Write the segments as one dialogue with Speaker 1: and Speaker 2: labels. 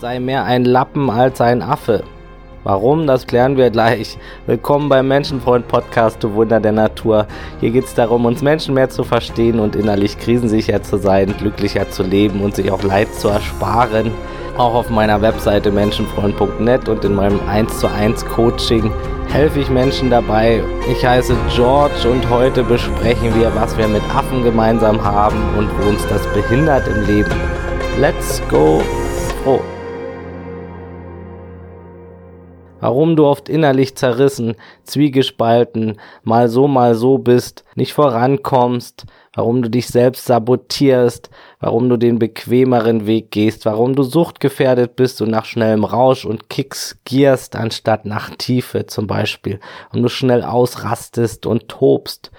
Speaker 1: sei mehr ein Lappen als ein Affe. Warum, das klären wir gleich. Willkommen beim Menschenfreund Podcast, du Wunder der Natur. Hier geht es darum, uns Menschen mehr zu verstehen und innerlich krisensicher zu sein, glücklicher zu leben und sich auch Leid zu ersparen. Auch auf meiner Webseite menschenfreund.net und in meinem 1 zu 1 Coaching helfe ich Menschen dabei. Ich heiße George und heute besprechen wir, was wir mit Affen gemeinsam haben und wo uns das behindert im Leben. Let's go froh warum du oft innerlich zerrissen, zwiegespalten, mal so, mal so bist, nicht vorankommst, warum du dich selbst sabotierst, warum du den bequemeren Weg gehst, warum du suchtgefährdet bist und nach schnellem Rausch und Kicks gierst, anstatt nach Tiefe zum Beispiel, und du schnell ausrastest und tobst,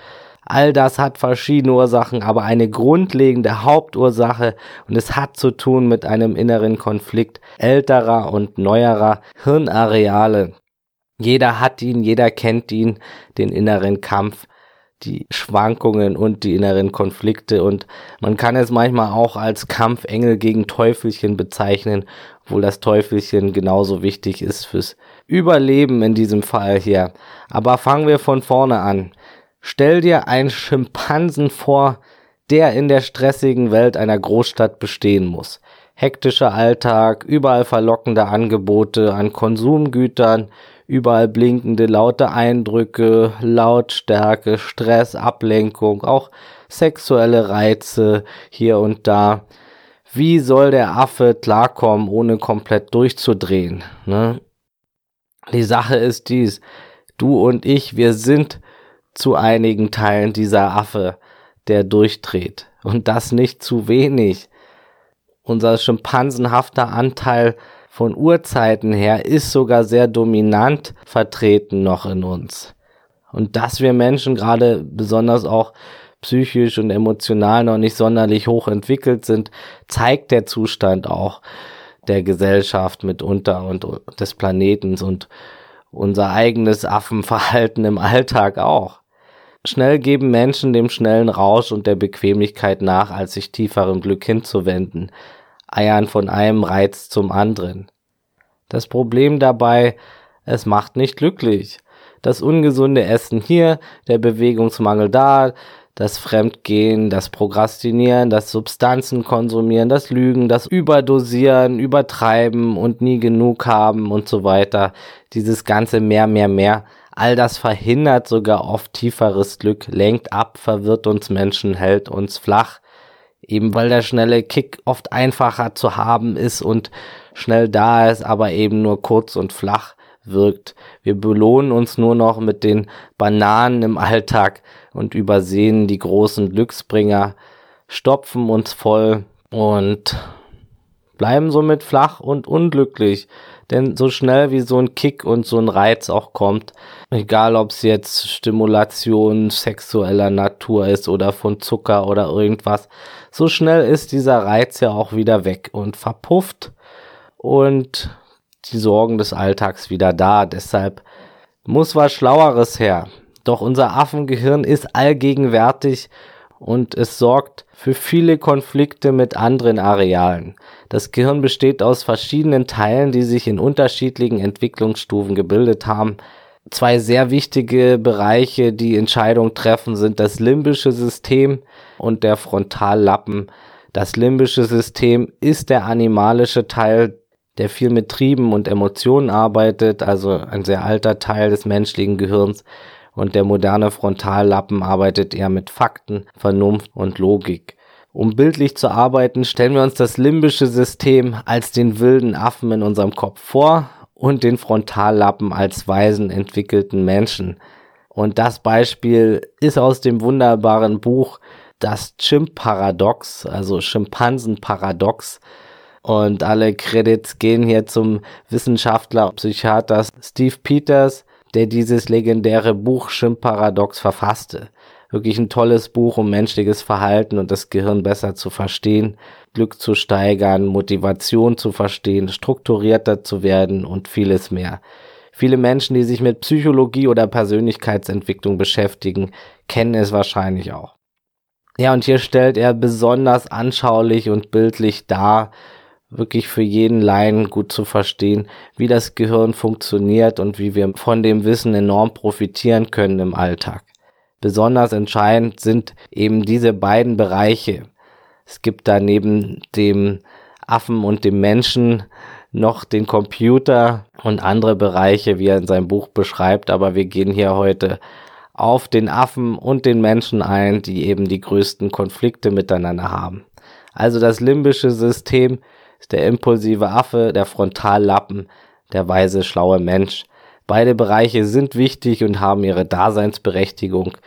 Speaker 1: All das hat verschiedene Ursachen, aber eine grundlegende Hauptursache und es hat zu tun mit einem inneren Konflikt älterer und neuerer Hirnareale. Jeder hat ihn, jeder kennt ihn, den inneren Kampf, die Schwankungen und die inneren Konflikte und man kann es manchmal auch als Kampfengel gegen Teufelchen bezeichnen, obwohl das Teufelchen genauso wichtig ist fürs Überleben in diesem Fall hier. Aber fangen wir von vorne an. Stell dir einen Schimpansen vor, der in der stressigen Welt einer Großstadt bestehen muss. Hektischer Alltag, überall verlockende Angebote an Konsumgütern, überall blinkende laute Eindrücke, Lautstärke, Stress, Ablenkung, auch sexuelle Reize hier und da. Wie soll der Affe klarkommen, ohne komplett durchzudrehen? Ne? Die Sache ist dies, du und ich, wir sind zu einigen Teilen dieser Affe, der durchdreht. Und das nicht zu wenig. Unser schimpansenhafter Anteil von Urzeiten her ist sogar sehr dominant vertreten noch in uns. Und dass wir Menschen gerade besonders auch psychisch und emotional noch nicht sonderlich hoch entwickelt sind, zeigt der Zustand auch der Gesellschaft mitunter und des Planetens und unser eigenes Affenverhalten im Alltag auch. Schnell geben Menschen dem schnellen Rausch und der Bequemlichkeit nach, als sich tieferem Glück hinzuwenden, eiern von einem Reiz zum anderen. Das Problem dabei, es macht nicht glücklich. Das ungesunde Essen hier, der Bewegungsmangel da, das Fremdgehen, das Prokrastinieren, das Substanzen konsumieren, das Lügen, das Überdosieren, Übertreiben und nie genug haben und so weiter. Dieses ganze mehr, mehr, mehr All das verhindert sogar oft tieferes Glück, lenkt ab, verwirrt uns Menschen, hält uns flach, eben weil der schnelle Kick oft einfacher zu haben ist und schnell da ist, aber eben nur kurz und flach wirkt. Wir belohnen uns nur noch mit den Bananen im Alltag und übersehen die großen Glücksbringer, stopfen uns voll und bleiben somit flach und unglücklich. Denn so schnell wie so ein Kick und so ein Reiz auch kommt, egal ob es jetzt Stimulation sexueller Natur ist oder von Zucker oder irgendwas, so schnell ist dieser Reiz ja auch wieder weg und verpufft und die Sorgen des Alltags wieder da. Deshalb muss was Schlaueres her. Doch unser Affengehirn ist allgegenwärtig und es sorgt für viele Konflikte mit anderen Arealen. Das Gehirn besteht aus verschiedenen Teilen, die sich in unterschiedlichen Entwicklungsstufen gebildet haben. Zwei sehr wichtige Bereiche, die Entscheidung treffen, sind das limbische System und der Frontallappen. Das limbische System ist der animalische Teil, der viel mit Trieben und Emotionen arbeitet, also ein sehr alter Teil des menschlichen Gehirns und der moderne Frontallappen arbeitet eher mit Fakten, Vernunft und Logik. Um bildlich zu arbeiten, stellen wir uns das limbische System als den wilden Affen in unserem Kopf vor und den Frontallappen als weisen entwickelten Menschen. Und das Beispiel ist aus dem wunderbaren Buch Das Chimp-Paradox, also Schimpansen-Paradox. Und alle Credits gehen hier zum Wissenschaftler, Psychiater Steve Peters, der dieses legendäre Buch Schimp-Paradox verfasste. Wirklich ein tolles Buch, um menschliches Verhalten und das Gehirn besser zu verstehen, Glück zu steigern, Motivation zu verstehen, strukturierter zu werden und vieles mehr. Viele Menschen, die sich mit Psychologie oder Persönlichkeitsentwicklung beschäftigen, kennen es wahrscheinlich auch. Ja, und hier stellt er besonders anschaulich und bildlich dar, wirklich für jeden Laien gut zu verstehen, wie das Gehirn funktioniert und wie wir von dem Wissen enorm profitieren können im Alltag. Besonders entscheidend sind eben diese beiden Bereiche. Es gibt da neben dem Affen und dem Menschen noch den Computer und andere Bereiche, wie er in seinem Buch beschreibt, aber wir gehen hier heute auf den Affen und den Menschen ein, die eben die größten Konflikte miteinander haben. Also das limbische System der impulsive Affe, der Frontallappen, der weise, schlaue Mensch. Beide Bereiche sind wichtig und haben ihre Daseinsberechtigung.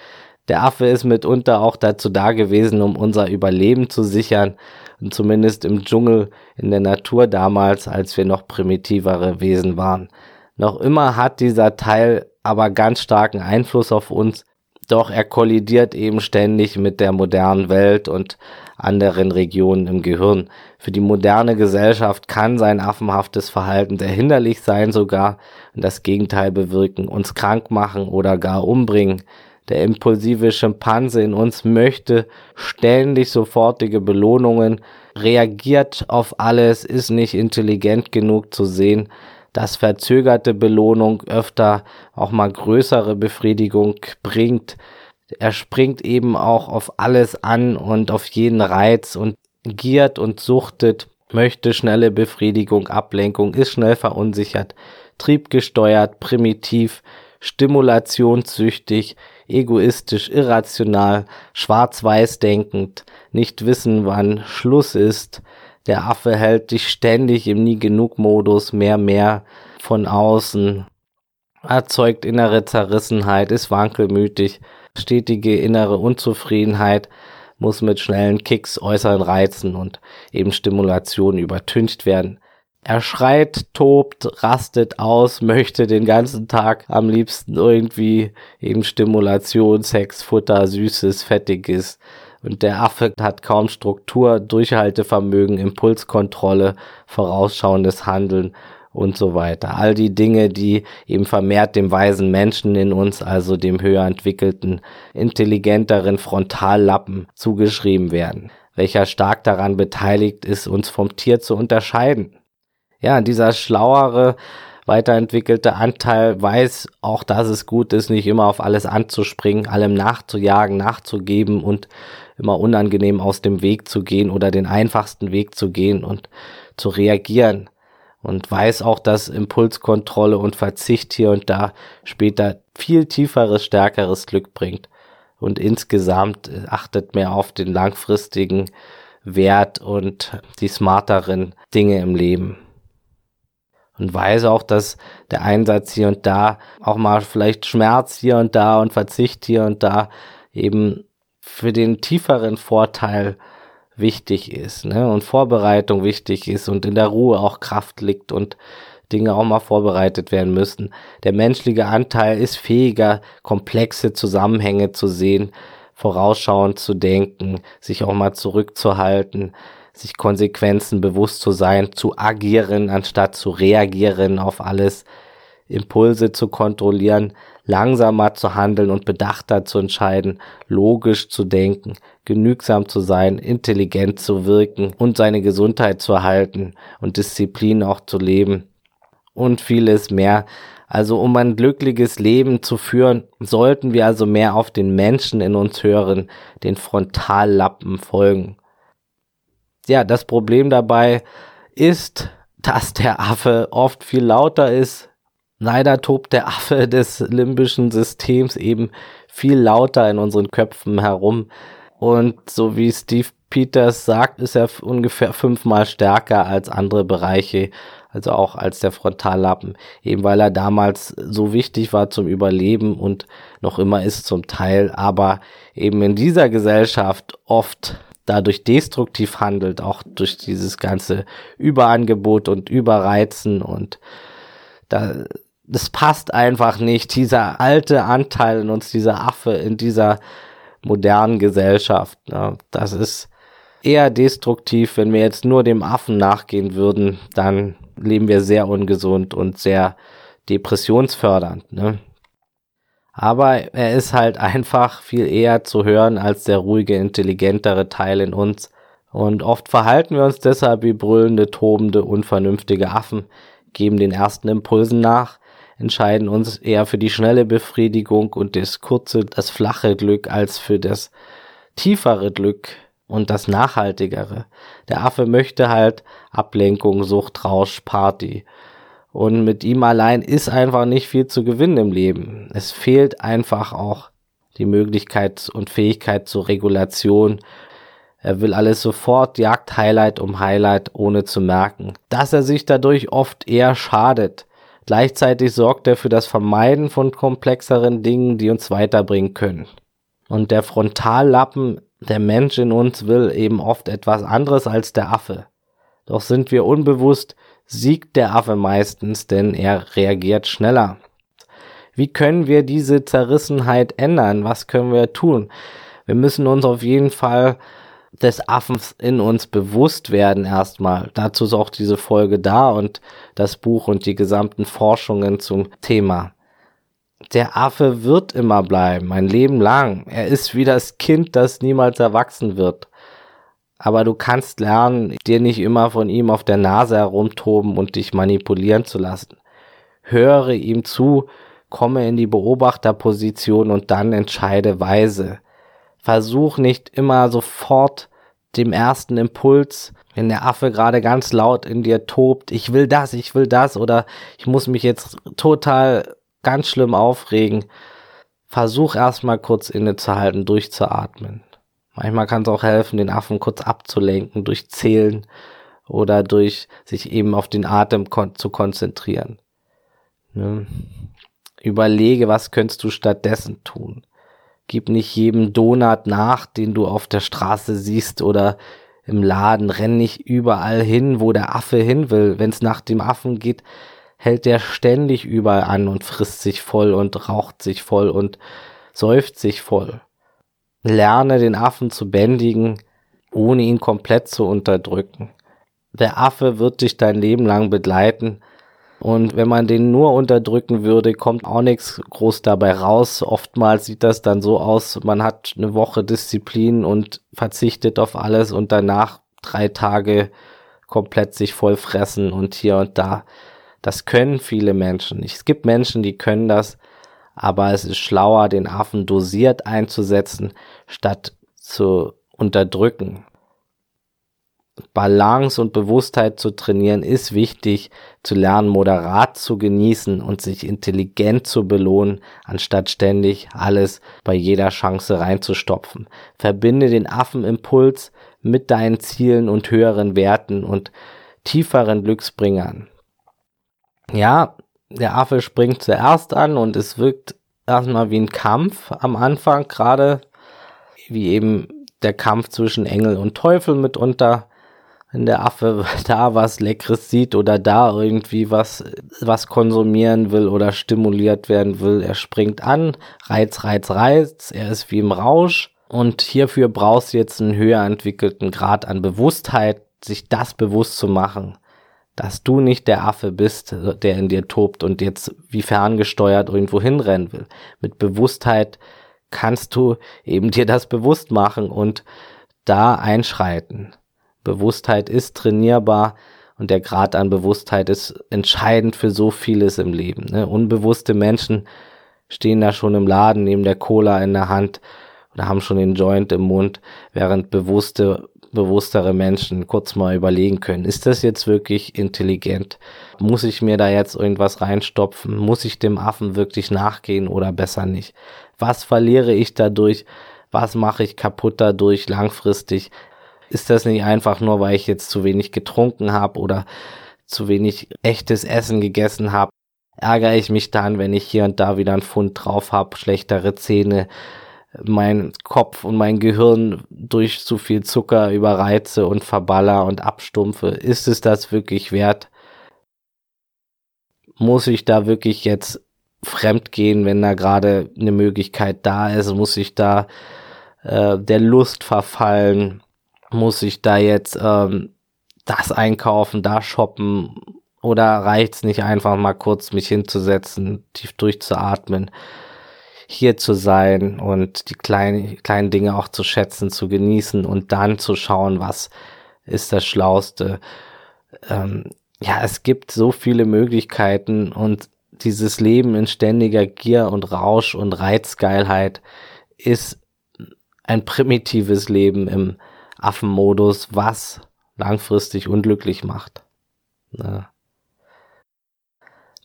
Speaker 1: Der Affe ist mitunter auch dazu da gewesen, um unser Überleben zu sichern, und zumindest im Dschungel, in der Natur damals, als wir noch primitivere Wesen waren. Noch immer hat dieser Teil aber ganz starken Einfluss auf uns, doch er kollidiert eben ständig mit der modernen Welt und anderen Regionen im Gehirn. Für die moderne Gesellschaft kann sein affenhaftes Verhalten sehr hinderlich sein sogar und das Gegenteil bewirken, uns krank machen oder gar umbringen. Der impulsive Schimpanse in uns möchte ständig sofortige Belohnungen, reagiert auf alles, ist nicht intelligent genug zu sehen, dass verzögerte Belohnung öfter auch mal größere Befriedigung bringt. Er springt eben auch auf alles an und auf jeden Reiz und giert und suchtet, möchte schnelle Befriedigung, Ablenkung, ist schnell verunsichert, triebgesteuert, primitiv, stimulationssüchtig, egoistisch, irrational, schwarz-weiß denkend, nicht wissen, wann Schluss ist, der Affe hält dich ständig im Nie-Genug-Modus, mehr, mehr von außen, erzeugt innere Zerrissenheit, ist wankelmütig, stetige innere Unzufriedenheit, muss mit schnellen Kicks, äußeren Reizen und eben Stimulation übertüncht werden. Er schreit, tobt, rastet aus, möchte den ganzen Tag am liebsten irgendwie eben Stimulation, Sex, Futter, Süßes, Fettiges, und der Affe hat kaum Struktur, Durchhaltevermögen, Impulskontrolle, vorausschauendes Handeln und so weiter. All die Dinge, die eben vermehrt dem weisen Menschen in uns, also dem höher entwickelten, intelligenteren Frontallappen zugeschrieben werden, welcher stark daran beteiligt ist, uns vom Tier zu unterscheiden. Ja, dieser schlauere, weiterentwickelte Anteil weiß auch, dass es gut ist, nicht immer auf alles anzuspringen, allem nachzujagen, nachzugeben und immer unangenehm aus dem Weg zu gehen oder den einfachsten Weg zu gehen und zu reagieren. Und weiß auch, dass Impulskontrolle und Verzicht hier und da später viel tieferes, stärkeres Glück bringt. Und insgesamt achtet mehr auf den langfristigen Wert und die smarteren Dinge im Leben und weiß auch, dass der Einsatz hier und da auch mal vielleicht Schmerz hier und da und Verzicht hier und da eben für den tieferen Vorteil wichtig ist, ne? Und Vorbereitung wichtig ist und in der Ruhe auch Kraft liegt und Dinge auch mal vorbereitet werden müssen. Der menschliche Anteil ist fähiger, komplexe Zusammenhänge zu sehen, vorausschauend zu denken, sich auch mal zurückzuhalten, sich Konsequenzen bewusst zu sein, zu agieren, anstatt zu reagieren auf alles, Impulse zu kontrollieren, langsamer zu handeln und bedachter zu entscheiden, logisch zu denken, genügsam zu sein, intelligent zu wirken und seine Gesundheit zu erhalten und Disziplin auch zu leben und vieles mehr. Also um ein glückliches Leben zu führen, sollten wir also mehr auf den Menschen in uns hören, den Frontallappen folgen. Ja, das Problem dabei ist, dass der Affe oft viel lauter ist Leider tobt der Affe des limbischen Systems eben viel lauter in unseren Köpfen herum. Und so wie Steve Peters sagt, ist er ungefähr fünfmal stärker als andere Bereiche, also auch als der Frontallappen, eben weil er damals so wichtig war zum Überleben und noch immer ist zum Teil, aber eben in dieser Gesellschaft oft dadurch destruktiv handelt, auch durch dieses ganze Überangebot und Überreizen und da das passt einfach nicht, dieser alte Anteil in uns, dieser Affe in dieser modernen Gesellschaft. Ne? Das ist eher destruktiv. Wenn wir jetzt nur dem Affen nachgehen würden, dann leben wir sehr ungesund und sehr depressionsfördernd. Ne? Aber er ist halt einfach viel eher zu hören als der ruhige, intelligentere Teil in uns. Und oft verhalten wir uns deshalb wie brüllende, tobende, unvernünftige Affen, geben den ersten Impulsen nach, entscheiden uns eher für die schnelle Befriedigung und das kurze, das flache Glück als für das tiefere Glück und das nachhaltigere. Der Affe möchte halt Ablenkung, Sucht, Rausch, Party. Und mit ihm allein ist einfach nicht viel zu gewinnen im Leben. Es fehlt einfach auch die Möglichkeit und Fähigkeit zur Regulation. Er will alles sofort, jagt Highlight um Highlight, ohne zu merken, dass er sich dadurch oft eher schadet. Gleichzeitig sorgt er für das Vermeiden von komplexeren Dingen, die uns weiterbringen können. Und der Frontallappen, der Mensch in uns, will eben oft etwas anderes als der Affe. Doch sind wir unbewusst, siegt der Affe meistens, denn er reagiert schneller. Wie können wir diese Zerrissenheit ändern? Was können wir tun? Wir müssen uns auf jeden Fall des Affens in uns bewusst werden erstmal. Dazu ist auch diese Folge da und das Buch und die gesamten Forschungen zum Thema. Der Affe wird immer bleiben, ein Leben lang. Er ist wie das Kind, das niemals erwachsen wird. Aber du kannst lernen, dir nicht immer von ihm auf der Nase herumtoben und dich manipulieren zu lassen. Höre ihm zu, komme in die Beobachterposition und dann entscheide weise. Versuch nicht immer sofort dem ersten Impuls, wenn der Affe gerade ganz laut in dir tobt, ich will das, ich will das oder ich muss mich jetzt total ganz schlimm aufregen. Versuch erstmal kurz innezuhalten, durchzuatmen. Manchmal kann es auch helfen, den Affen kurz abzulenken durch Zählen oder durch sich eben auf den Atem kon zu konzentrieren. Ne? Überlege, was könntest du stattdessen tun. Gib nicht jedem Donut nach, den du auf der Straße siehst oder im Laden. Renn nicht überall hin, wo der Affe hin will. Wenn es nach dem Affen geht, hält der ständig überall an und frisst sich voll und raucht sich voll und säuft sich voll. Lerne den Affen zu bändigen, ohne ihn komplett zu unterdrücken. Der Affe wird dich dein Leben lang begleiten und wenn man den nur unterdrücken würde, kommt auch nichts groß dabei raus. Oftmals sieht das dann so aus, man hat eine Woche Disziplin und verzichtet auf alles und danach drei Tage komplett sich voll fressen und hier und da. Das können viele Menschen nicht. Es gibt Menschen, die können das, aber es ist schlauer, den Affen dosiert einzusetzen, statt zu unterdrücken. Balance und Bewusstheit zu trainieren, ist wichtig, zu lernen, moderat zu genießen und sich intelligent zu belohnen, anstatt ständig alles bei jeder Chance reinzustopfen. Verbinde den Affenimpuls mit deinen Zielen und höheren Werten und tieferen Glücksbringern. Ja, der Affe springt zuerst an und es wirkt erstmal wie ein Kampf am Anfang, gerade wie eben der Kampf zwischen Engel und Teufel mitunter wenn der Affe da was Leckeres sieht oder da irgendwie was, was konsumieren will oder stimuliert werden will, er springt an, Reiz, Reiz, Reiz, er ist wie im Rausch und hierfür brauchst du jetzt einen höher entwickelten Grad an Bewusstheit, sich das bewusst zu machen, dass du nicht der Affe bist, der in dir tobt und jetzt wie ferngesteuert irgendwo hinrennen will. Mit Bewusstheit kannst du eben dir das bewusst machen und da einschreiten. Bewusstheit ist trainierbar und der Grad an Bewusstheit ist entscheidend für so vieles im Leben. Ne? Unbewusste Menschen stehen da schon im Laden neben der Cola in der Hand oder haben schon den Joint im Mund, während bewusste, bewusstere Menschen kurz mal überlegen können, ist das jetzt wirklich intelligent? Muss ich mir da jetzt irgendwas reinstopfen? Muss ich dem Affen wirklich nachgehen oder besser nicht? Was verliere ich dadurch? Was mache ich kaputt dadurch langfristig? Ist das nicht einfach nur, weil ich jetzt zu wenig getrunken habe oder zu wenig echtes Essen gegessen habe? Ärgere ich mich dann, wenn ich hier und da wieder einen Pfund drauf habe, schlechtere Zähne, mein Kopf und mein Gehirn durch zu viel Zucker überreize und verballer und abstumpfe? Ist es das wirklich wert? Muss ich da wirklich jetzt fremd gehen, wenn da gerade eine Möglichkeit da ist? Muss ich da äh, der Lust verfallen? Muss ich da jetzt ähm, das einkaufen, da shoppen oder reicht's nicht einfach mal kurz mich hinzusetzen, tief durchzuatmen? hier zu sein und die kleinen, kleinen Dinge auch zu schätzen, zu genießen und dann zu schauen, was ist das Schlauste. Ähm, ja, es gibt so viele Möglichkeiten und dieses Leben in ständiger Gier und Rausch und Reizgeilheit ist ein primitives Leben im Affenmodus, was langfristig unglücklich macht. Ne?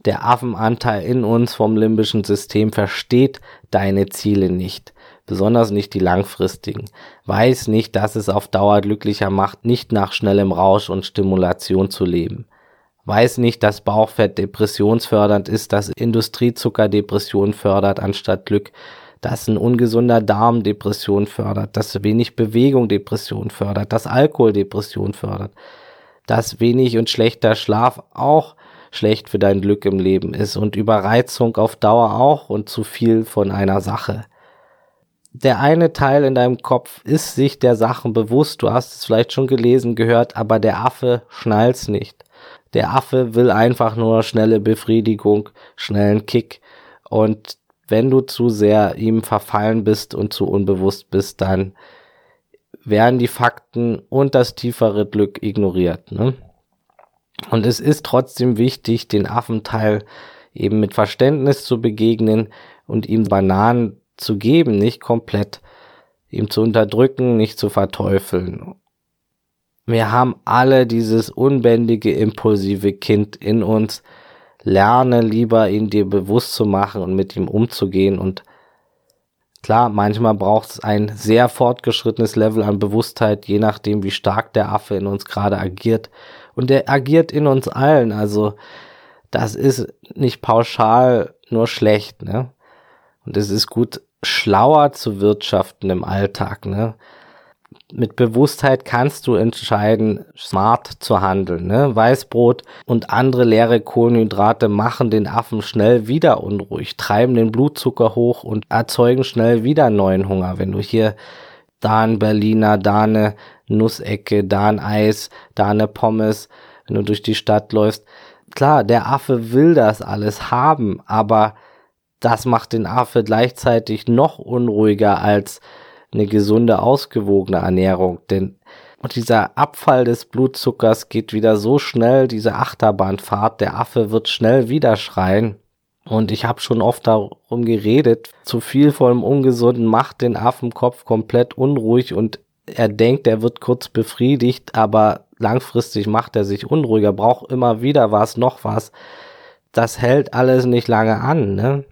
Speaker 1: Der Affenanteil in uns vom limbischen System versteht deine Ziele nicht, besonders nicht die langfristigen, weiß nicht, dass es auf Dauer glücklicher macht, nicht nach schnellem Rausch und Stimulation zu leben, weiß nicht, dass Bauchfett depressionsfördernd ist, dass Industriezucker Depression fördert anstatt Glück, dass ein ungesunder Darm Depression fördert, dass wenig Bewegung Depression fördert, dass Alkohol Depression fördert, dass wenig und schlechter Schlaf auch schlecht für dein Glück im Leben ist und Überreizung auf Dauer auch und zu viel von einer Sache. Der eine Teil in deinem Kopf ist sich der Sachen bewusst, du hast es vielleicht schon gelesen, gehört, aber der Affe schnallt's nicht. Der Affe will einfach nur schnelle Befriedigung, schnellen Kick und wenn du zu sehr ihm verfallen bist und zu unbewusst bist, dann werden die Fakten und das tiefere Glück ignoriert. Ne? Und es ist trotzdem wichtig, den Affenteil eben mit Verständnis zu begegnen und ihm Bananen zu geben, nicht komplett ihm zu unterdrücken, nicht zu verteufeln. Wir haben alle dieses unbändige, impulsive Kind in uns. Lerne lieber, ihn dir bewusst zu machen und mit ihm umzugehen. Und klar, manchmal braucht es ein sehr fortgeschrittenes Level an Bewusstheit, je nachdem, wie stark der Affe in uns gerade agiert. Und der agiert in uns allen. Also das ist nicht pauschal nur schlecht, ne? Und es ist gut, schlauer zu wirtschaften im Alltag, ne? Mit Bewusstheit kannst du entscheiden, smart zu handeln. Ne? Weißbrot und andere leere Kohlenhydrate machen den Affen schnell wieder unruhig, treiben den Blutzucker hoch und erzeugen schnell wieder neuen Hunger. Wenn du hier da ein Berliner, da eine Nussecke, da ein Eis, da eine Pommes, wenn du durch die Stadt läufst. Klar, der Affe will das alles haben, aber das macht den Affe gleichzeitig noch unruhiger als eine gesunde, ausgewogene Ernährung. Denn und dieser Abfall des Blutzuckers geht wieder so schnell, diese Achterbahnfahrt, der Affe wird schnell wieder schreien. Und ich habe schon oft darum geredet, zu viel von dem Ungesunden macht den Affenkopf komplett unruhig und er denkt, er wird kurz befriedigt, aber langfristig macht er sich unruhiger, braucht immer wieder was, noch was. Das hält alles nicht lange an, ne?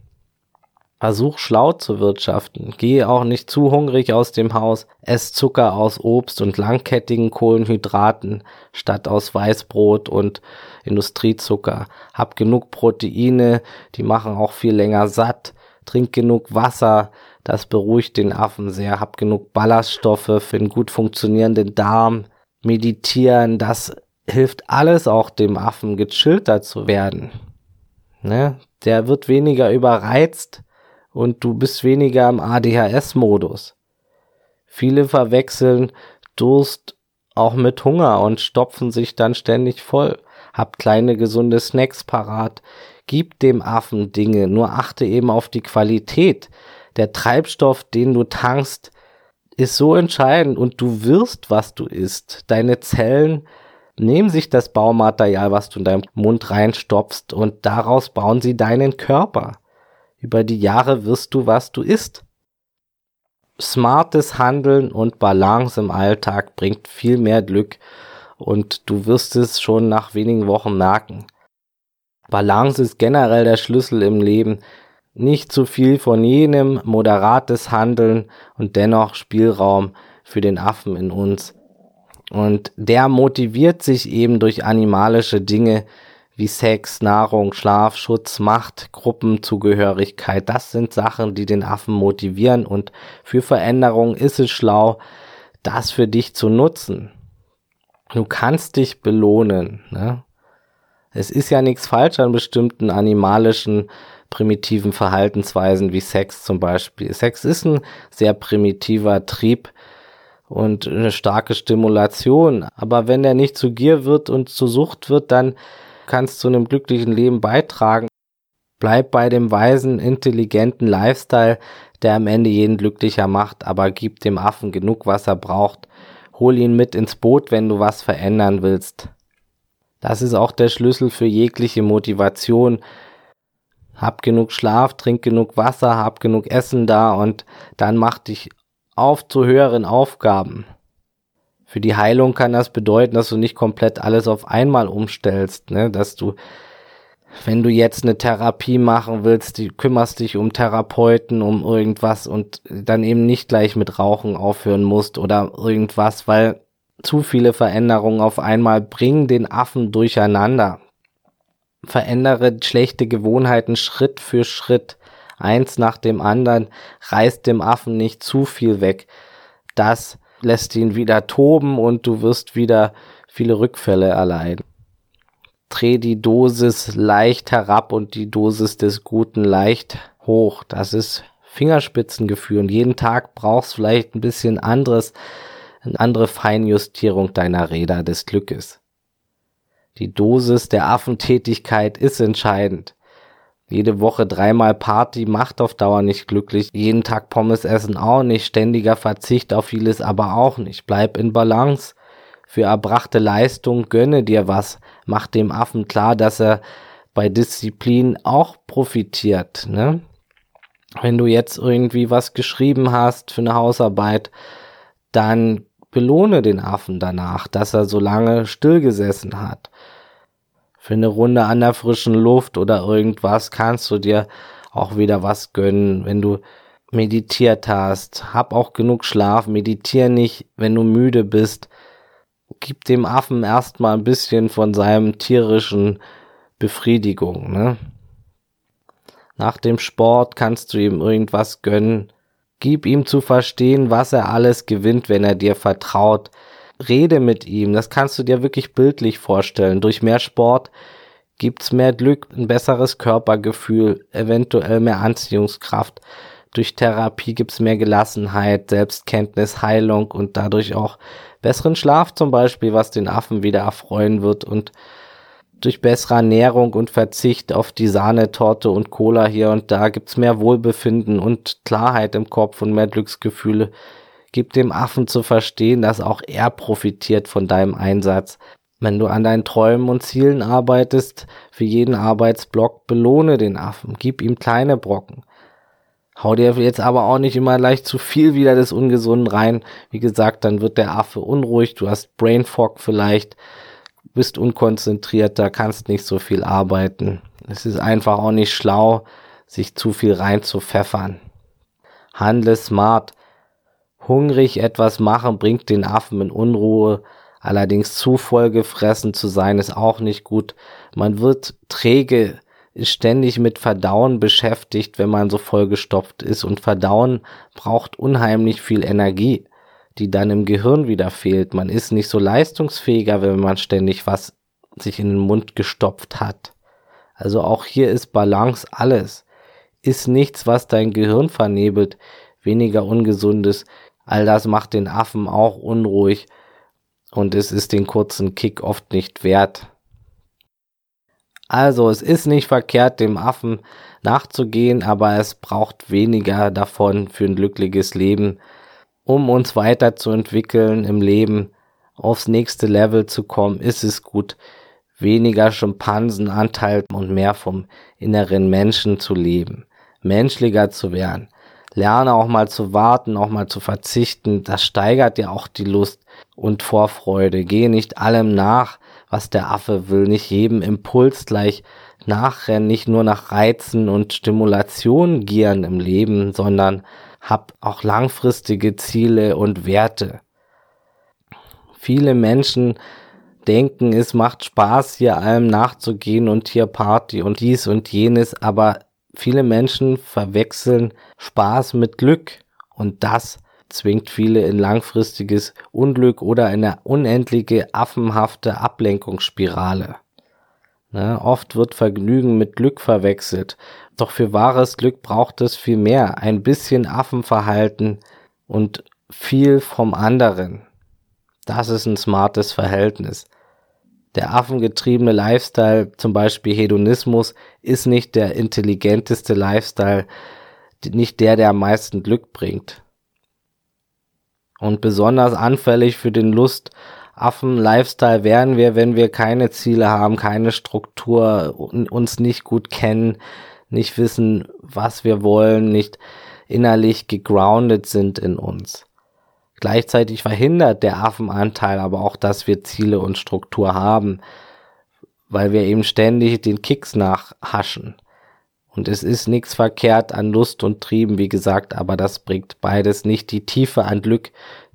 Speaker 1: Versuch schlau zu wirtschaften. Gehe auch nicht zu hungrig aus dem Haus. Ess Zucker aus Obst und langkettigen Kohlenhydraten statt aus Weißbrot und Industriezucker. Hab genug Proteine, die machen auch viel länger satt. Trink genug Wasser, das beruhigt den Affen sehr. Hab genug Ballaststoffe für einen gut funktionierenden Darm. Meditieren, das hilft alles auch dem Affen gechillter zu werden. Ne? Der wird weniger überreizt und du bist weniger im ADHS-Modus. Viele verwechseln Durst auch mit Hunger und stopfen sich dann ständig voll. Hab kleine gesunde Snacks parat. Gib dem Affen Dinge, nur achte eben auf die Qualität. Der Treibstoff, den du tankst, ist so entscheidend und du wirst, was du isst. Deine Zellen nehmen sich das Baumaterial, was du in deinem Mund reinstopfst und daraus bauen sie deinen Körper. Über die Jahre wirst du, was du isst. Smartes Handeln und Balance im Alltag bringt viel mehr Glück und du wirst es schon nach wenigen Wochen merken. Balance ist generell der Schlüssel im Leben. Nicht zu viel von jenem, moderates Handeln und dennoch Spielraum für den Affen in uns. Und der motiviert sich eben durch animalische Dinge, wie Sex, Nahrung, Schlaf, Schutz, Macht, Gruppenzugehörigkeit. Das sind Sachen, die den Affen motivieren und für Veränderung ist es schlau, das für dich zu nutzen. Du kannst dich belohnen. Ne? Es ist ja nichts falsch an bestimmten animalischen primitiven Verhaltensweisen wie Sex zum Beispiel. Sex ist ein sehr primitiver Trieb und eine starke Stimulation. Aber wenn der nicht zu Gier wird und zu Sucht wird, dann kannst zu einem glücklichen Leben beitragen. Bleib bei dem weisen, intelligenten Lifestyle, der am Ende jeden glücklicher macht, aber gib dem Affen genug, was er braucht. Hol ihn mit ins Boot, wenn du was verändern willst. Das ist auch der Schlüssel für jegliche Motivation. Hab genug Schlaf, trink genug Wasser, hab genug Essen da und dann mach dich auf zu höheren Aufgaben. Für die Heilung kann das bedeuten, dass du nicht komplett alles auf einmal umstellst, ne? dass du wenn du jetzt eine Therapie machen willst, die kümmerst dich um Therapeuten, um irgendwas und dann eben nicht gleich mit Rauchen aufhören musst oder irgendwas, weil zu viele Veränderungen auf einmal bringen den Affen durcheinander. Verändere schlechte Gewohnheiten Schritt für Schritt, eins nach dem anderen, reißt dem Affen nicht zu viel weg. Das lässt ihn wieder toben und du wirst wieder viele Rückfälle erleiden dreh die Dosis leicht herab und die Dosis des Guten leicht hoch. Das ist Fingerspitzengefühl und jeden Tag brauchst vielleicht ein bisschen anderes, eine andere Feinjustierung deiner Räder des Glückes. Die Dosis der Affentätigkeit ist entscheidend. Jede Woche dreimal Party macht auf Dauer nicht glücklich. Jeden Tag Pommes essen auch nicht. Ständiger Verzicht auf vieles aber auch nicht. Bleib in Balance für erbrachte Leistung, gönne dir was, mach dem Affen klar, dass er bei Disziplin auch profitiert, ne? Wenn du jetzt irgendwie was geschrieben hast für eine Hausarbeit, dann belohne den Affen danach, dass er so lange stillgesessen hat. Für eine Runde an der frischen Luft oder irgendwas kannst du dir auch wieder was gönnen, wenn du meditiert hast. Hab auch genug Schlaf, meditiere nicht, wenn du müde bist gib dem Affen erstmal ein bisschen von seinem tierischen Befriedigung, ne? Nach dem Sport kannst du ihm irgendwas gönnen. Gib ihm zu verstehen, was er alles gewinnt, wenn er dir vertraut. Rede mit ihm, das kannst du dir wirklich bildlich vorstellen. Durch mehr Sport gibt's mehr Glück, ein besseres Körpergefühl, eventuell mehr Anziehungskraft. Durch Therapie gibt's mehr Gelassenheit, Selbstkenntnis, Heilung und dadurch auch besseren Schlaf zum Beispiel, was den Affen wieder erfreuen wird und durch bessere Ernährung und Verzicht auf die Sahnetorte und Cola hier und da gibt's mehr Wohlbefinden und Klarheit im Kopf und mehr Glücksgefühle. Gib dem Affen zu verstehen, dass auch er profitiert von deinem Einsatz. Wenn du an deinen Träumen und Zielen arbeitest, für jeden Arbeitsblock belohne den Affen, gib ihm kleine Brocken. Hau dir jetzt aber auch nicht immer leicht zu viel wieder des Ungesunden rein. Wie gesagt, dann wird der Affe unruhig, du hast Brain Fog vielleicht, bist unkonzentrierter, kannst nicht so viel arbeiten. Es ist einfach auch nicht schlau, sich zu viel rein zu pfeffern. Handle smart. Hungrig etwas machen bringt den Affen in Unruhe. Allerdings zu voll gefressen zu sein ist auch nicht gut. Man wird träge ist ständig mit Verdauen beschäftigt, wenn man so vollgestopft ist. Und Verdauen braucht unheimlich viel Energie, die dann im Gehirn wieder fehlt. Man ist nicht so leistungsfähiger, wenn man ständig was sich in den Mund gestopft hat. Also auch hier ist Balance alles. Ist nichts, was dein Gehirn vernebelt, weniger ungesundes. All das macht den Affen auch unruhig und es ist den kurzen Kick oft nicht wert. Also es ist nicht verkehrt, dem Affen nachzugehen, aber es braucht weniger davon für ein glückliches Leben, um uns weiterzuentwickeln im Leben, aufs nächste Level zu kommen, ist es gut, weniger Schimpansenanteil und mehr vom inneren Menschen zu leben, menschlicher zu werden. Lerne auch mal zu warten, auch mal zu verzichten. Das steigert dir auch die Lust und Vorfreude. Gehe nicht allem nach, was der Affe will, nicht jedem Impuls gleich nachrennen, nicht nur nach Reizen und Stimulation gieren im Leben, sondern hab auch langfristige Ziele und Werte. Viele Menschen denken, es macht Spaß, hier allem nachzugehen und hier Party und dies und jenes, aber viele Menschen verwechseln Spaß mit Glück und das zwingt viele in langfristiges Unglück oder in eine unendliche affenhafte Ablenkungsspirale. Ne, oft wird Vergnügen mit Glück verwechselt, doch für wahres Glück braucht es viel mehr, ein bisschen Affenverhalten und viel vom anderen. Das ist ein smartes Verhältnis. Der affengetriebene Lifestyle, zum Beispiel Hedonismus, ist nicht der intelligenteste Lifestyle, nicht der, der am meisten Glück bringt. Und besonders anfällig für den Lustaffen-Lifestyle werden wir, wenn wir keine Ziele haben, keine Struktur, uns nicht gut kennen, nicht wissen, was wir wollen, nicht innerlich gegroundet sind in uns. Gleichzeitig verhindert der Affenanteil aber auch, dass wir Ziele und Struktur haben, weil wir eben ständig den Kicks nachhaschen. Und es ist nichts verkehrt an Lust und Trieben, wie gesagt, aber das bringt beides nicht die Tiefe an Glück,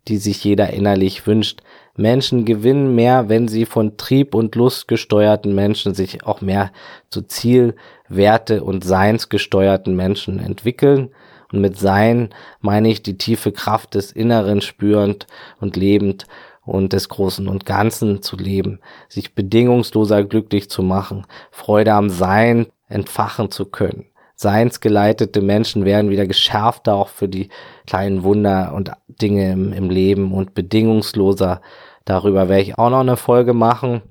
Speaker 1: die sich jeder innerlich wünscht. Menschen gewinnen mehr, wenn sie von Trieb und Lust gesteuerten Menschen sich auch mehr zu Ziel, Werte und Seins gesteuerten Menschen entwickeln. Und mit Sein meine ich die tiefe Kraft des Inneren spürend und lebend und des Großen und Ganzen zu leben, sich bedingungsloser glücklich zu machen, Freude am Sein entfachen zu können. Seinsgeleitete Menschen werden wieder geschärfter auch für die kleinen Wunder und Dinge im, im Leben und bedingungsloser. Darüber werde ich auch noch eine Folge machen.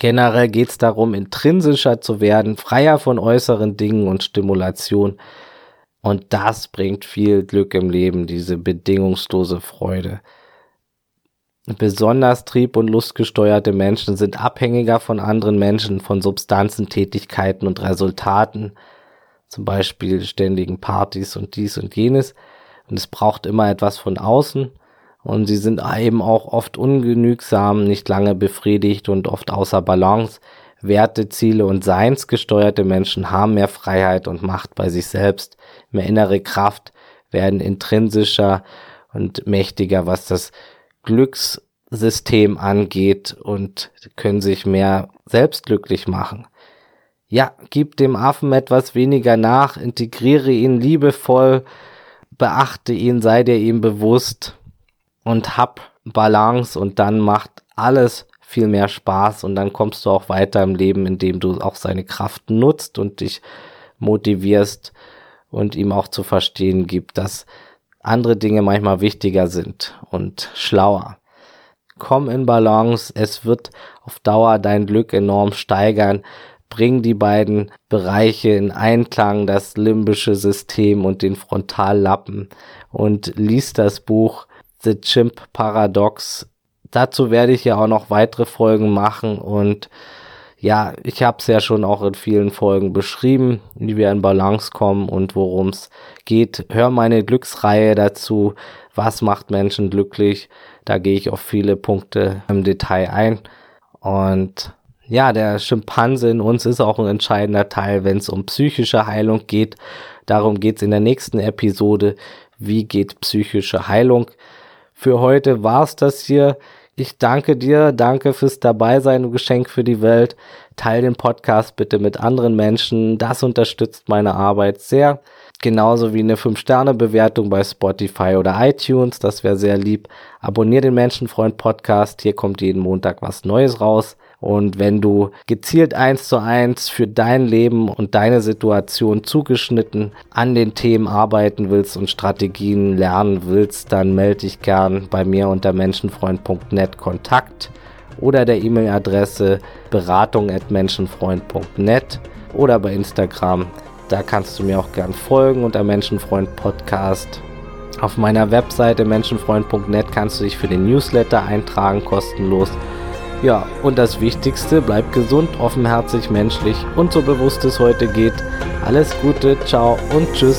Speaker 1: Generell geht es darum, intrinsischer zu werden, freier von äußeren Dingen und Stimulation. Und das bringt viel Glück im Leben, diese bedingungslose Freude. Besonders trieb- und lustgesteuerte Menschen sind abhängiger von anderen Menschen, von Substanzen, Tätigkeiten und Resultaten, zum Beispiel ständigen Partys und dies und jenes. Und es braucht immer etwas von außen. Und sie sind eben auch oft ungenügsam, nicht lange befriedigt und oft außer Balance. Werte, Ziele und Seinsgesteuerte Menschen haben mehr Freiheit und Macht bei sich selbst, mehr innere Kraft, werden intrinsischer und mächtiger, was das Glückssystem angeht und können sich mehr selbst glücklich machen. Ja, gib dem Affen etwas weniger nach, integriere ihn liebevoll, beachte ihn, sei dir ihm bewusst und hab Balance und dann macht alles viel mehr Spaß und dann kommst du auch weiter im Leben, indem du auch seine Kraft nutzt und dich motivierst und ihm auch zu verstehen gibt, dass andere Dinge manchmal wichtiger sind und schlauer. Komm in Balance, es wird auf Dauer dein Glück enorm steigern. Bring die beiden Bereiche in Einklang, das limbische System und den Frontallappen und lies das Buch The Chimp Paradox. Dazu werde ich ja auch noch weitere Folgen machen und ja, ich habe es ja schon auch in vielen Folgen beschrieben, wie wir in Balance kommen und worum es geht. Hör meine Glücksreihe dazu. Was macht Menschen glücklich? Da gehe ich auf viele Punkte im Detail ein. Und ja, der Schimpanse in uns ist auch ein entscheidender Teil, wenn es um psychische Heilung geht. Darum geht es in der nächsten Episode. Wie geht psychische Heilung? Für heute war's das hier. Ich danke dir, danke fürs Dabeisein und Geschenk für die Welt. Teil den Podcast bitte mit anderen Menschen. Das unterstützt meine Arbeit sehr. Genauso wie eine 5-Sterne-Bewertung bei Spotify oder iTunes. Das wäre sehr lieb. Abonnier den Menschenfreund Podcast. Hier kommt jeden Montag was Neues raus. Und wenn du gezielt eins zu eins für dein Leben und deine Situation zugeschnitten an den Themen arbeiten willst und Strategien lernen willst, dann melde dich gern bei mir unter menschenfreund.net Kontakt oder der E-Mail-Adresse beratung@menschenfreund.net oder bei Instagram. Da kannst du mir auch gern folgen unter Menschenfreund Podcast. Auf meiner Webseite menschenfreund.net kannst du dich für den Newsletter eintragen, kostenlos. Ja, und das Wichtigste, bleib gesund, offenherzig, menschlich und so bewusst es heute geht. Alles Gute, ciao und tschüss.